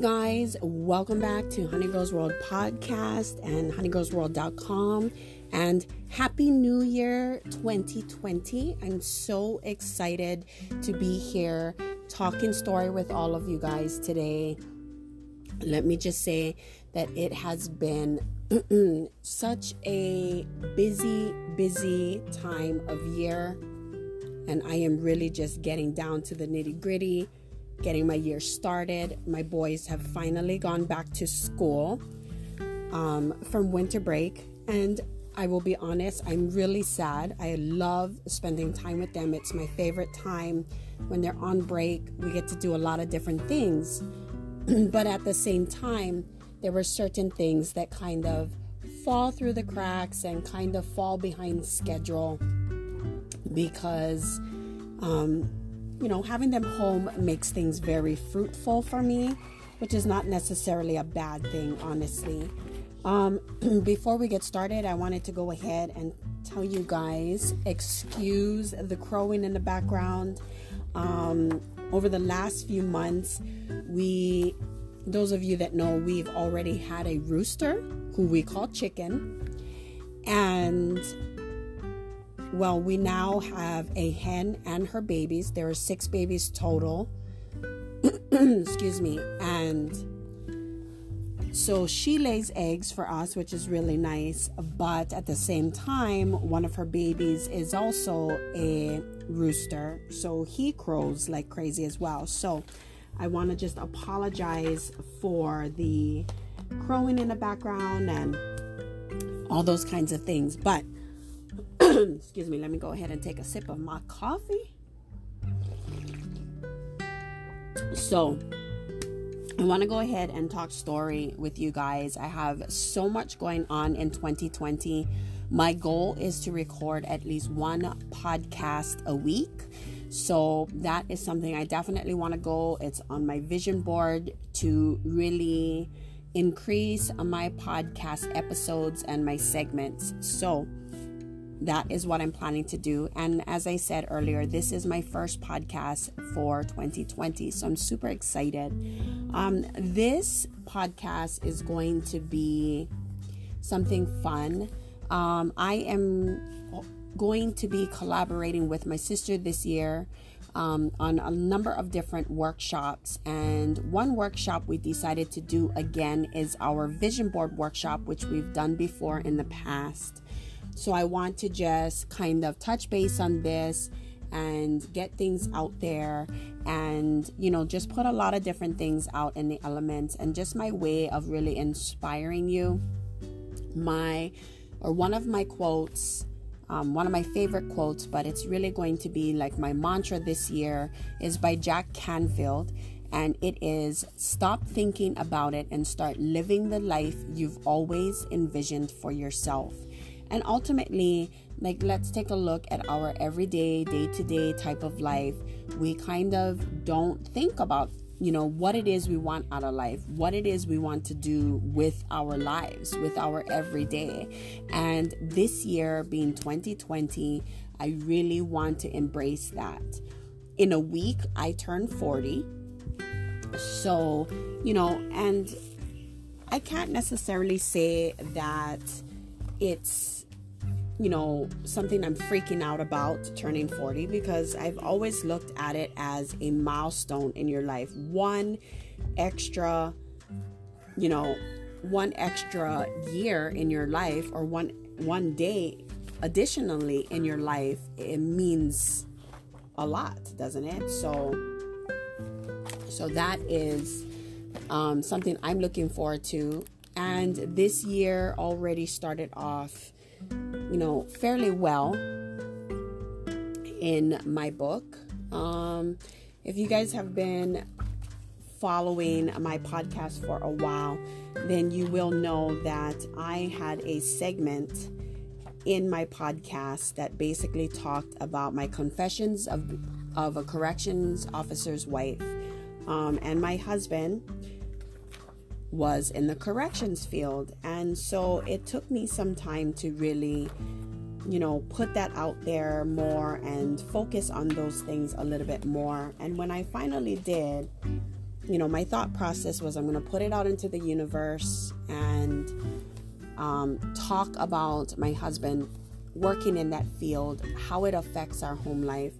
Guys, welcome back to Honey Girls World podcast and honeygirlsworld.com and happy new year 2020. I'm so excited to be here talking story with all of you guys today. Let me just say that it has been such a busy, busy time of year and I am really just getting down to the nitty gritty, getting my year started. My boys have finally gone back to school um, from winter break, and I will be honest, I'm really sad. I love spending time with them. It's my favorite time when they're on break. We get to do a lot of different things. but at the same time, there were certain things that kind of fall through the cracks and kind of fall behind schedule because, um, you know, having them home makes things very fruitful for me, which is not necessarily a bad thing, honestly. Um, before we get started, I wanted to go ahead and tell you guys excuse the crowing in the background. Um, over the last few months, we, those of you that know, we've already had a rooster who we call Chicken. And well, we now have a hen and her babies. There are six babies total. Excuse me. And so she lays eggs for us, which is really nice. But at the same time, one of her babies is also a rooster. So he crows like crazy as well. So I want to just apologize for the crowing in the background and all those kinds of things. But excuse me, let me go ahead and take a sip of my coffee. So, I want to go ahead and talk story with you guys. I have so much going on in 2020. My goal is to record at least one podcast a week. So that is something I definitely want to go. It's on my vision board to really increase my podcast episodes and my segments. So that is what I'm planning to do. And as I said earlier, this is my first podcast for 2020. So I'm super excited. Um, this podcast is going to be something fun. Um, I am going to be collaborating with my sister this year. Um, on a number of different workshops. And one workshop we decided to do again is our vision board workshop, which we've done before in the past. So I want to just kind of touch base on this and get things out there and you know just put a lot of different things out in the elements and just my way of really inspiring you. My or one of my quotes um, one of my favorite quotes but it's really going to be like my mantra this year is by jack canfield. And it is stop thinking about it and start living the life you've always envisioned for yourself and ultimately, like, let's take a look at our everyday, day to day type of life. We kind of don't think about, you know, what it is we want out of life, what it is we want to do with our lives, with our everyday. And this year being 2020, I really want to embrace that. In a week, I turn 40. So, you know, and I can't necessarily say that it's you know something I'm freaking out about turning 40 because I've always looked at it as a milestone in your life. One extra you know, one extra year in your life or one one day additionally in your life it means a lot, doesn't it? So so that is um, something I'm looking forward to and this year already started off, you know, fairly well in my book. Um, if you guys have been following my podcast for a while, then you will know that I had a segment in my podcast that basically talked about my confessions of, of a corrections officer's wife. Um, and my husband was in the corrections field. And so it took me some time to really, you know, put that out there more and focus on those things a little bit more. And when I finally did, you know, my thought process was I'm going to put it out into the universe and um, talk about my husband working in that field, how it affects our home life,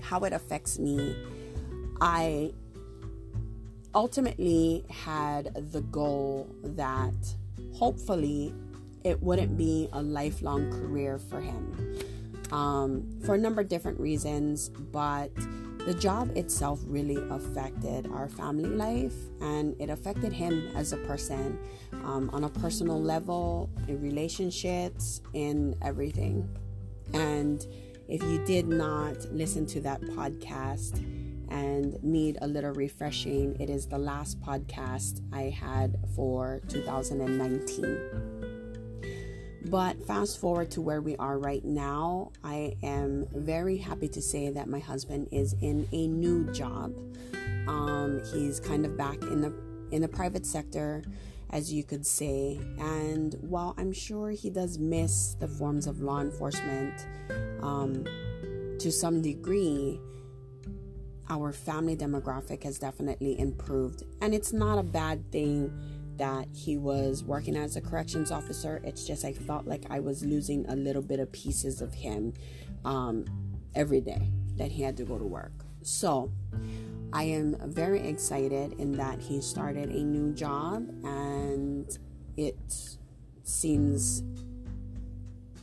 how it affects me. I ultimately had the goal that hopefully it wouldn't be a lifelong career for him um, for a number of different reasons, but the job itself really affected our family life and it affected him as a person um, on a personal level, in relationships, in everything. And if you did not listen to that podcast and need a little refreshing, it is the last podcast I had for 2019. But fast forward to where we are right now, I am very happy to say that my husband is in a new job. Um, he's kind of back in the in the private sector, as you could say. And while I'm sure he does miss the forms of law enforcement um, to some degree, our family demographic has definitely improved, and it's not a bad thing that he was working as a corrections officer. It's just I felt like I was losing a little bit of pieces of him um, every day that he had to go to work. So I am very excited in that he started a new job and it seems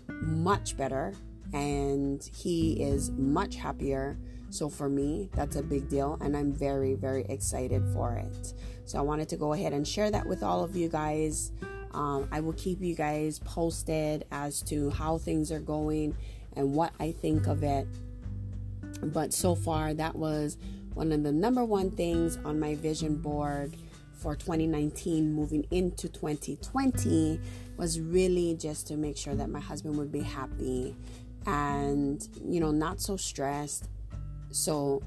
much better and he is much happier. So for me, that's a big deal and I'm very, very excited for it. So I wanted to go ahead and share that with all of you guys. Um, I will keep you guys posted as to how things are going and what I think of it. But so far, that was one of the number one things on my vision board for 2019 moving into 2020 was really just to make sure that my husband would be happy and you know not so stressed so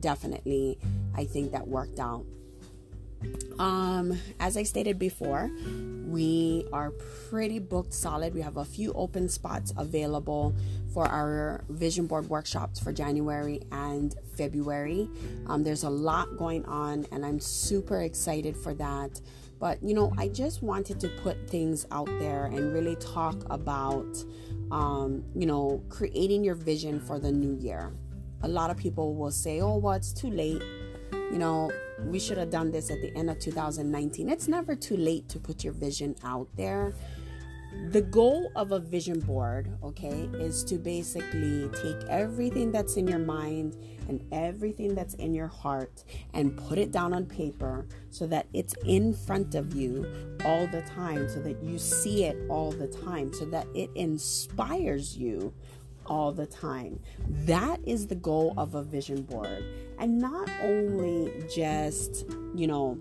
definitely i think that worked out um, as I stated before, we are pretty booked solid. We have a few open spots available for our vision board workshops for January and February. Um, there's a lot going on, and I'm super excited for that. But you know, I just wanted to put things out there and really talk about, um, you know, creating your vision for the new year. A lot of people will say, oh, well, it's too late you know, we should have done this at the end of 2019. It's never too late to put your vision out there. The goal of a vision board, okay, is to basically take everything that's in your mind and everything that's in your heart and put it down on paper so that it's in front of you all the time, so that you see it all the time, so that it inspires you all the time. That is the goal of a vision board. And not only just, you know,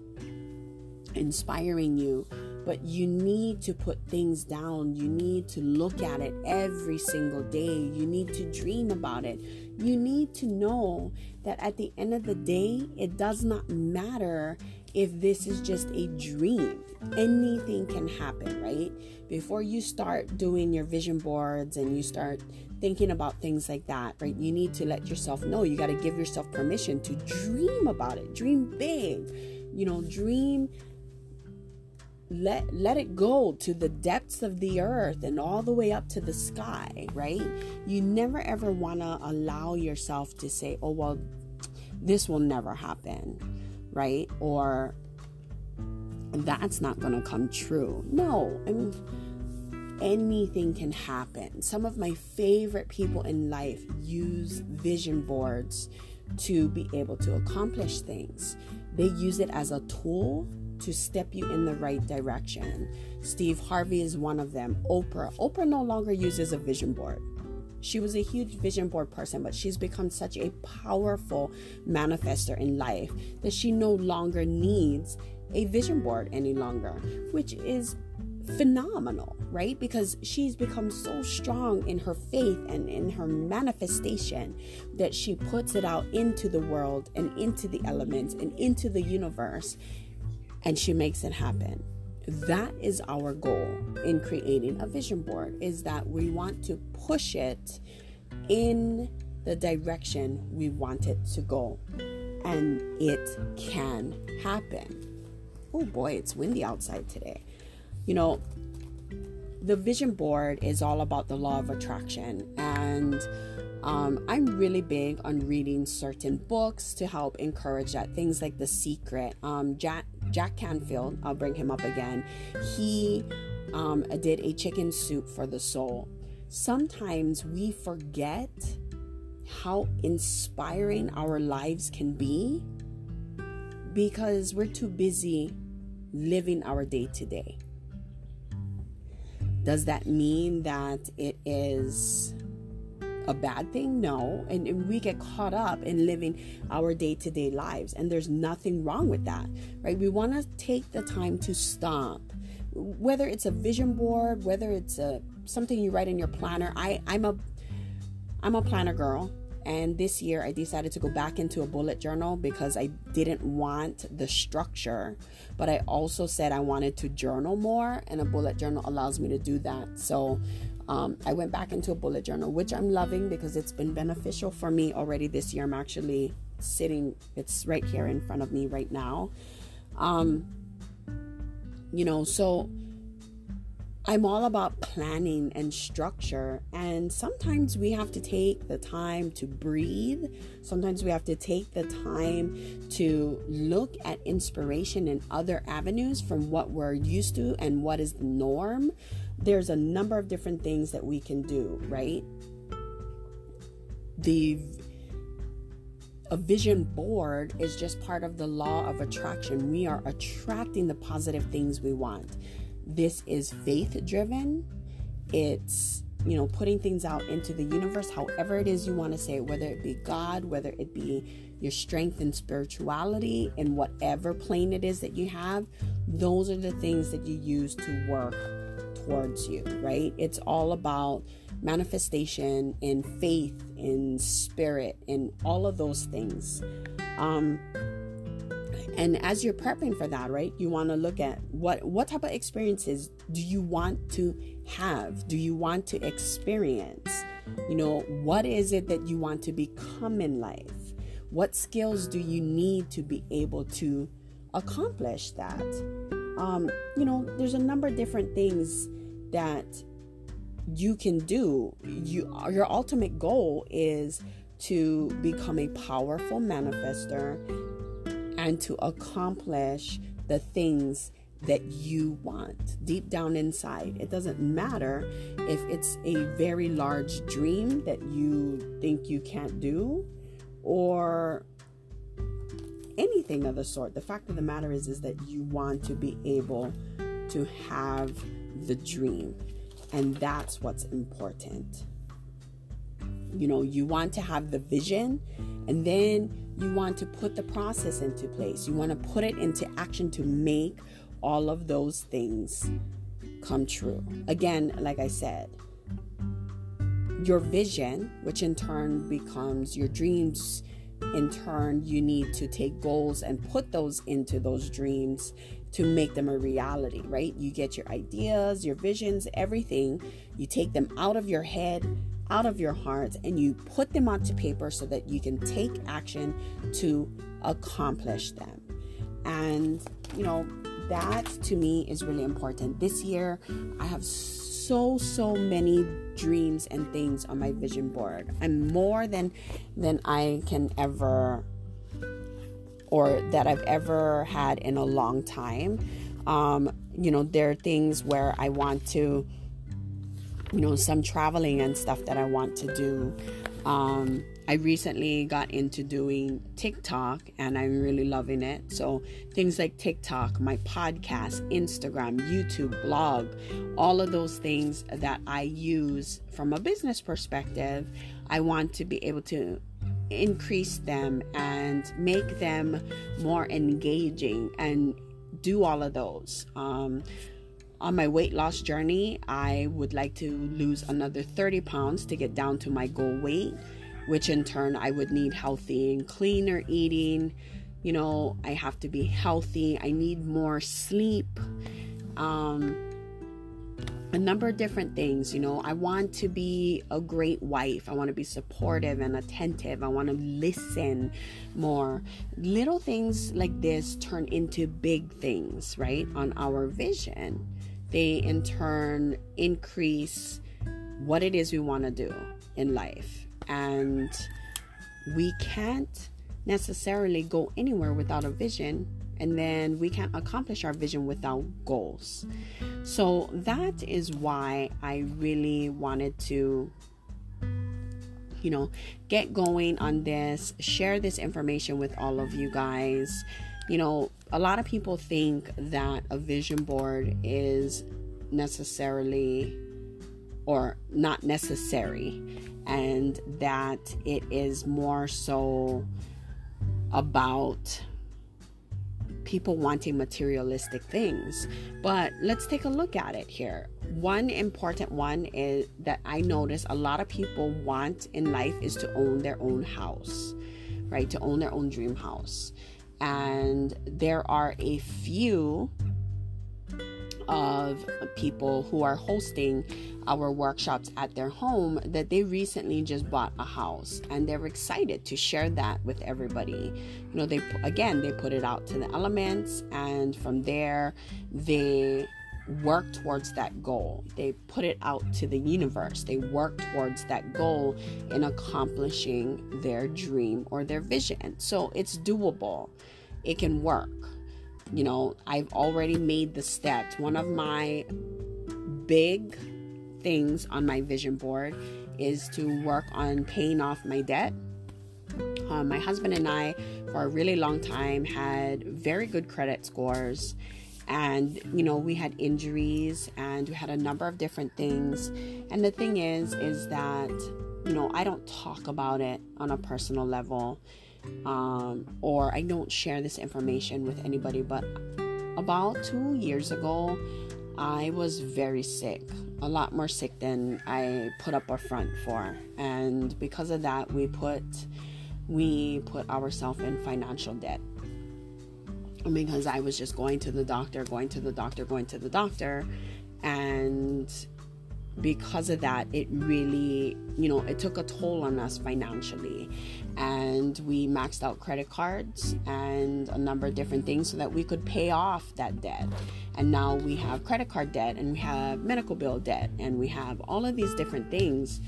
inspiring you, but you need to put things down. You need to look at it every single day. You need to dream about it. You need to know that at the end of the day, it does not matter if this is just a dream. Anything can happen, right? Before you start doing your vision boards and you start thinking about things like that, right? You mm-hmm. need to let yourself know. You got to give yourself permission to dream about it. Dream big. You know, dream let let it go to the depths of the earth and all the way up to the sky, right? You never ever want to allow yourself to say, "Oh, well, this will never happen." Right? Or that's not going to come true. No, I mean anything can happen. Some of my favorite people in life use vision boards to be able to accomplish things. They use it as a tool to step you in the right direction. Steve Harvey is one of them. Oprah. Oprah no longer uses a vision board. She was a huge vision board person, but she's become such a powerful manifester in life that she no longer needs a vision board any longer, which is phenomenal, right? Because she's become so strong in her faith and in her manifestation that she puts it out into the world and into the elements and into the universe and she makes it happen. That is our goal in creating a vision board is that we want to push it in the direction we want it to go. and it can happen. Oh boy, it's windy outside today. You know, the vision board is all about the law of attraction, and um, I'm really big on reading certain books to help encourage that. Things like The Secret. Um, Jack, Jack Canfield, I'll bring him up again. He um, did a chicken soup for the soul. Sometimes we forget how inspiring our lives can be because we're too busy living our day to day. Does that mean that it is a bad thing? No. And, we get caught up in living our day to day lives, and there's nothing wrong with that, right? We want to take the time to stop. Whether it's a vision board, whether it's a something you write in your planner. I, I'm a I'm a planner girl. And this year I decided to go back into a bullet journal because I didn't want the structure, but I also said I wanted to journal more, and a bullet journal allows me to do that. So um, I went back into a bullet journal, which I'm loving because it's been beneficial for me already this year. I'm actually sitting, it's right here in front of me right now. Um, you know, so I'm all about planning and structure, and sometimes we have to take the time to breathe. Sometimes we have to take the time to look at inspiration in other avenues from what we're used to and what is the norm. There's a number of different things that we can do, right? The a vision board is just part of the law of attraction. We are attracting the positive things we want this is faith driven. It's, you know, putting things out into the universe, however it is you want to say whether it be God, whether it be your strength and spirituality, in whatever plane it is that you have, those are the things that you use to work towards you, right? It's all about manifestation and faith, and spirit, and all of those things. Um, and as you're prepping for that right you want to look at what what type of experiences do you want to have? Do you want to experience? You know what is it that you want to become in life? What skills do you need to be able to accomplish that? Um, you know there's a number of different things that you can do. You your ultimate goal is to become a powerful manifester and to accomplish the things that you want deep down inside. It doesn't matter if it's a very large dream that you think you can't do or anything of the sort. The fact of the matter is is that you want to be able to have the dream. And that's what's important. You know, you want to have the vision and then you want to put the process into place. You want to put it into action to make all of those things come true. Again, like I said, your vision, which in turn becomes your dreams, in turn, you need to take goals and put those into those dreams to make them a reality, right? You get your ideas, your visions, everything, you take them out of your head out of your heart and you put them onto paper so that you can take action to accomplish them. And, you know, that to me is really important. This year, I have so so many dreams and things on my vision board. I'm more than than I can ever or that I've ever had in a long time. Um, you know, there are things where I want to you know, some traveling and stuff that I want to do. Um, I recently got into doing TikTok and I'm really loving it. So, things like TikTok, my podcast, Instagram, YouTube, blog, all of those things that I use from a business perspective, I want to be able to increase them and make them more engaging and do all of those. Um, on my weight loss journey, I would like to lose another 30 pounds to get down to my goal weight, which in turn I would need healthy and cleaner eating. You know, I have to be healthy. I need more sleep. Um, a number of different things. You know, I want to be a great wife. I want to be supportive and attentive. I want to listen more. Little things like this turn into big things, right? On our vision. They in turn increase what it is we want to do in life. And we can't necessarily go anywhere without a vision and then we can't accomplish our vision without goals. So that is why I really wanted to you know, get going on this, share this information with all of you guys. You know, a lot of people think that a vision board is necessarily or not necessary and that it is more so about people wanting materialistic things. But let's take a look at it here. One important one is that I notice a lot of people want in life is to own their own house, right? To own their own dream house. And there are a few of people who are hosting our workshops at their home that they recently just bought a house and they're excited to share that with everybody. You know, they again, they put it out to the elements and from there they work towards that goal. They put it out to the universe. They work towards that goal in accomplishing their dream or their vision. So it's doable. It can work you know, I've already made the steps. One of my big things on my vision board is to work on paying off my debt. Um, my husband and I, for a really long time, had very good credit scores. And, you know, we had injuries and we had a number of different things. And the thing is, is that, you know, I don't talk about it on a personal level um, or I don't share this information with anybody. But about two years ago, I was very sick, a lot more sick than I put up a front for, and because of that, we put we put ourselves in financial debt because I was just going to the doctor, going to the doctor, going to the doctor, and because of that, it really, you know, it took a toll on us financially. And we maxed out credit cards and a number of different things so that we could pay off that debt. And now we have credit card debt and we have medical bill debt and we have all of these different things.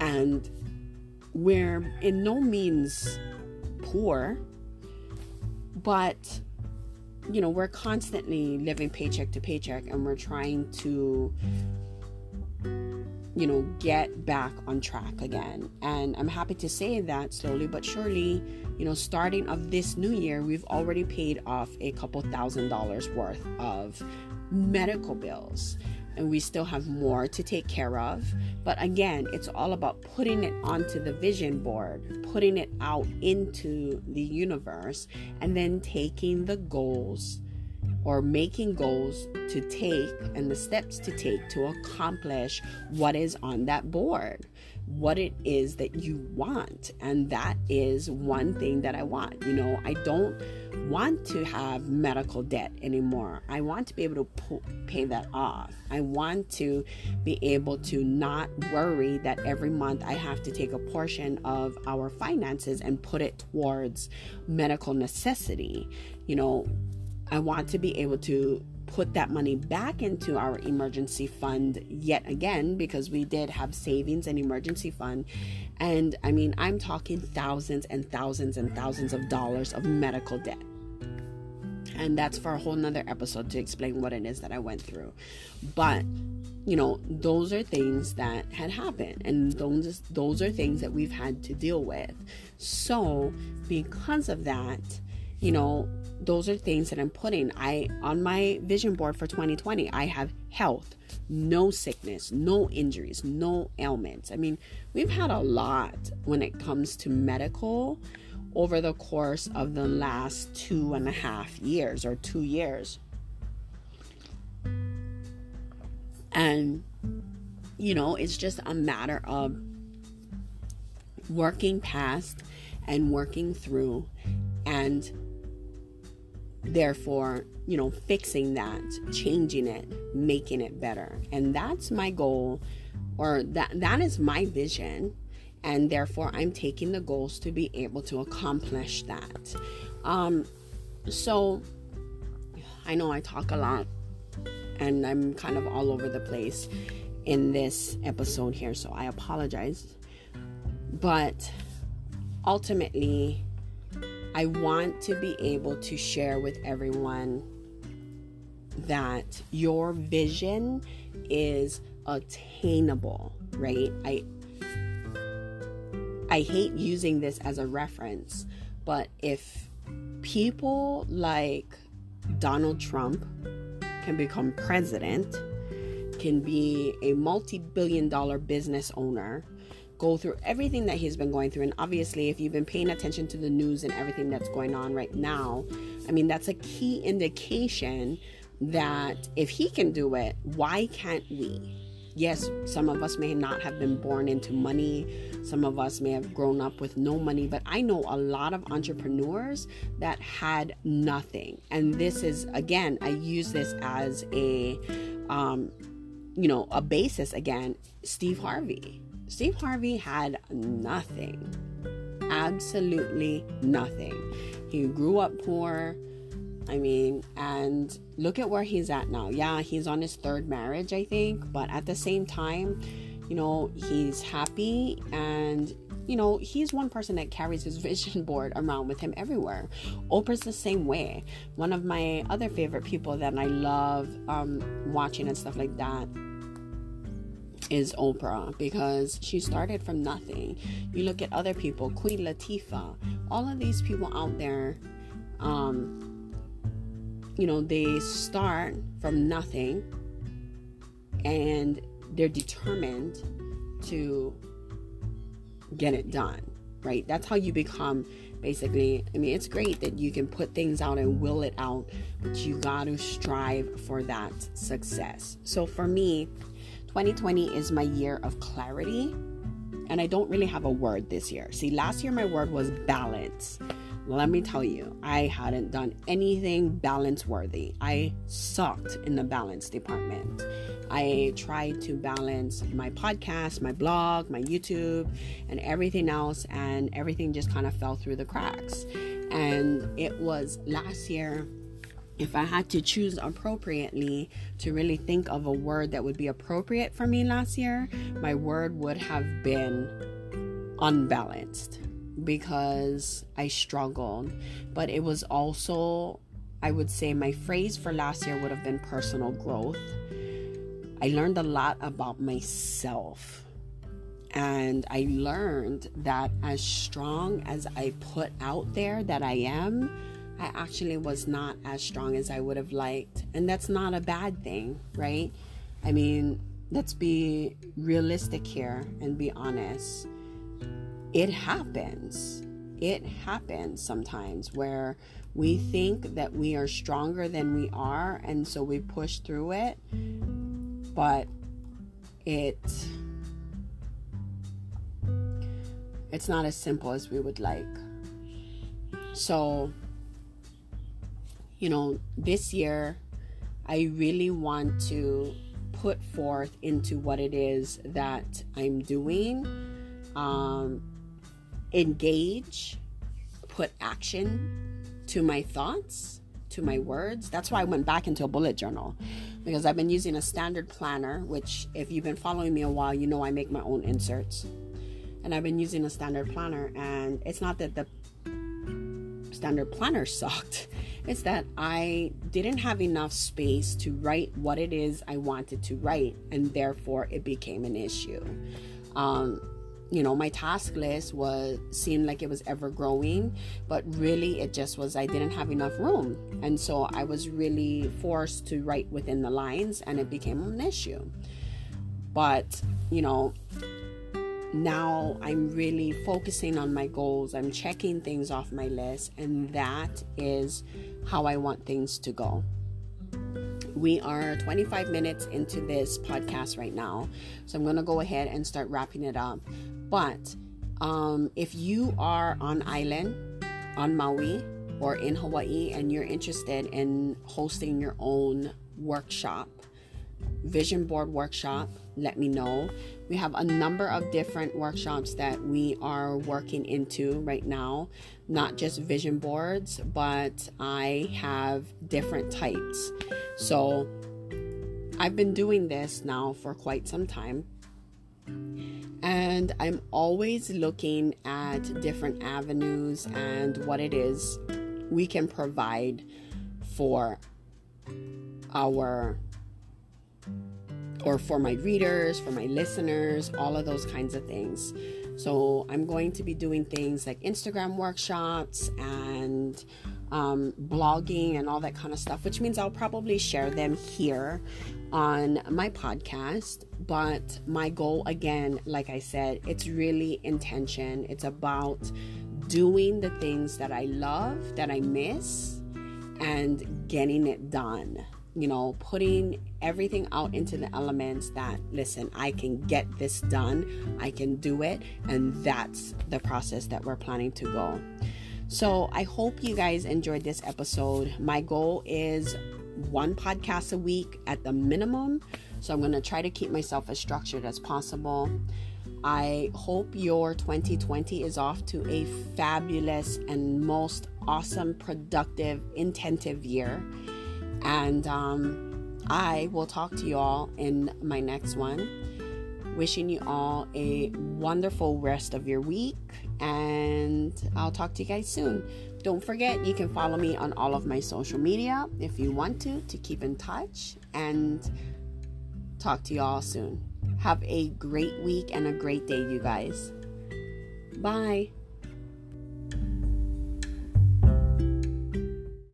And we're in no means poor, but you know, we're constantly living paycheck to paycheck and we're trying to you know, get back on track again. And I'm happy to say that slowly but surely, you know, starting of this new year, we've already paid off a couple thousand dollars worth of medical bills. And we still have more to take care of. But again, it's all about putting it onto the vision board, putting it out into the universe, and then taking the goals or making goals to take and the steps to take to accomplish what is on that board, what it is that you want. And that is one thing that I want. You know, I don't want to have medical debt anymore. I want to be able to pay that off. I want to be able to not worry that every month I have to take a portion of our finances and put it towards medical necessity. You know, I want to be able to put that money back into our emergency fund yet again because we did have savings and emergency fund. And i mean i'm talking thousands and thousands and thousands of dollars of medical debt. And that's for a whole nother episode to explain what it is that i went through. But you know those are things that had happened. And those those are things that we've had to deal with. So because of that you know those are things that i'm putting. I on my vision board for 2020 i have health no sickness no injuries no ailments. I mean we've had a lot when it comes to medical over the course of the last two and a half years or two years. And you know it's just a matter of working past and working through and therefore, you know, fixing that, changing it, making it better. And that's my goal or that that is my vision and therefore I'm taking the goals to be able to accomplish that. Um so I know I talk a lot and I'm kind of all over the place in this episode here, so I apologize. But ultimately, I want to be able to share with everyone that your vision is attainable, right? I I hate using this as a reference, but if people like Donald Trump can become president, can be a multi billion dollar business owner, go through everything that he's been going through. And obviously, if you've been paying attention to the news and everything that's going on right now, I mean, that's a key indication that if he can do it, why can't we? Yes, some of us may not have been born into money. Some of us may have grown up with no money, but I know a lot of entrepreneurs that had nothing. And this is, again, I use this as a, um, you know, a basis again. Steve Harvey. Steve Harvey had nothing. Absolutely nothing. He grew up poor. I mean, and look at where he's at now. Yeah, he's on his third marriage, I think, but at the same time, you know, he's happy and you know, he's one person that carries his vision board around with him everywhere. Oprah's the same way. One of my other favorite people that I love um, watching and stuff like that is Oprah because she started from nothing. You look at other people, Queen Latifah, all of these people out there, um, you know, they start from nothing and they're determined to get it done, right? That's how you become basically. I mean, it's great that you can put things out and will it out, but you got to strive for that success. So for me, 2020 is my year of clarity, and I don't really have a word this year. See, last year my word was balance. Let me tell you, I hadn't done anything balance worthy. I sucked in the balance department. I tried to balance my podcast, my blog, my YouTube, and everything else, and everything just kind of fell through the cracks. And it was last year, if I had to choose appropriately to really think of a word that would be appropriate for me last year, my word would have been unbalanced because I struggled. But it was also, I would say, my phrase for last year would have been personal growth I learned a lot about myself. And I learned that as strong as I put out there that I am, I actually was not as strong as I would have liked. And that's not a bad thing, right? I mean, let's be realistic here and be honest. It happens. It happens sometimes where we think that we are stronger than we are, and so we push through it but it it's not as simple as we would like. So, you know, this year I really want to put forth into what it is that I'm doing, um, engage, put action to my thoughts, to my words. That's why I went back into a bullet journal because I've been using a standard planner, which, if you've been following me a while, you know I make my own inserts. And I've been using a standard planner, and it's not that the standard planner sucked, it's that I didn't have enough space to write what it is I wanted to write, and therefore it became an issue. Um, you know my task list was seemed like it was ever growing but really it just was i didn't have enough room and so i was really forced to write within the lines and it became an issue but you know now i'm really focusing on my goals i'm checking things off my list and that is how i want things to go we are 25 minutes into this podcast right now. So I'm going to go ahead and start wrapping it up. But um, if you are on island, on Maui, or in Hawaii and you're interested in hosting your own workshop, vision board workshop, let me know. We have a number of different workshops that we are working into right now, not just vision boards, but I have different types. So I've been doing this now for quite some time. And I'm always looking at different avenues and what it is we can provide for our or for my readers, for my listeners, all of those kinds of things. So I'm going to be doing things like Instagram workshops and um, blogging and all that kind of stuff, which means I'll probably share them here on my podcast. But my goal, again, like I said, it's really intention. It's about doing the things that I love, that I miss, and getting it done you know, putting everything out into the elements that, listen, I can get this done, I can do it, and that's the process that we're planning to go. So I hope you guys enjoyed this episode. My goal is one podcast a week at the minimum. So I'm going to try to keep myself as structured as possible. I hope your 2020 is off to a fabulous and most awesome, productive, intensive year. And um, I will talk to you all in my next one. Wishing you all a wonderful rest of your week, and I'll talk to you guys soon. Don't forget, you can follow me on all of my social media if you want to, to keep in touch, and talk to you all soon. Have a great week and a great day, you guys. Bye.